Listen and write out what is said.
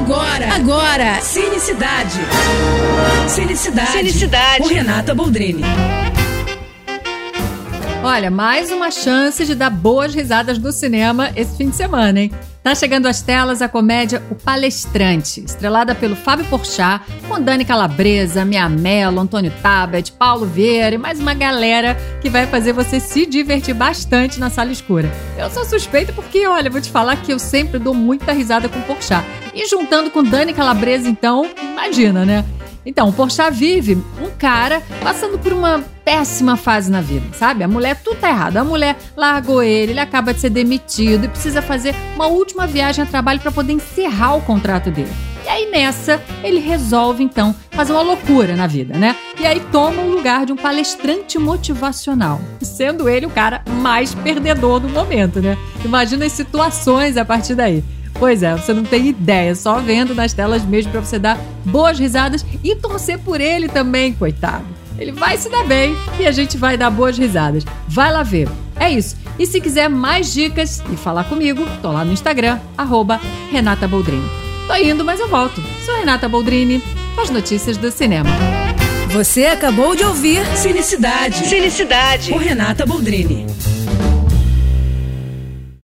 Agora, agora, Cinecidade. Cinecidade. Cinecidade. Com Renata Boldrini. Olha, mais uma chance de dar boas risadas do cinema esse fim de semana, hein? Tá chegando às telas a comédia O Palestrante, estrelada pelo Fábio Porchat, com Dani Calabresa, Mia Mello, Antônio Tabet, Paulo Vieira e mais uma galera que vai fazer você se divertir bastante na sala escura. Eu sou suspeita porque, olha, vou te falar que eu sempre dou muita risada com Porchat. E juntando com Dani Calabresa, então, imagina, né? Então, o Porchat vive um cara passando por uma péssima fase na vida, sabe? A mulher, tudo tá errado. A mulher largou ele, ele acaba de ser demitido e precisa fazer uma última viagem a trabalho para poder encerrar o contrato dele. E aí nessa, ele resolve então fazer uma loucura na vida, né? E aí toma o lugar de um palestrante motivacional, sendo ele o cara mais perdedor do momento, né? Imagina as situações a partir daí. Pois é, você não tem ideia, só vendo nas telas mesmo para você dar boas risadas e torcer por ele também, coitado. Ele vai se dar bem e a gente vai dar boas risadas. Vai lá ver. É isso. E se quiser mais dicas e falar comigo, tô lá no Instagram, arroba Renata Boldrini. Tô indo, mas eu volto. Sou Renata Boldrini com as notícias do cinema. Você acabou de ouvir Cinecidade. Cinecidade. Com Renata Boldrini.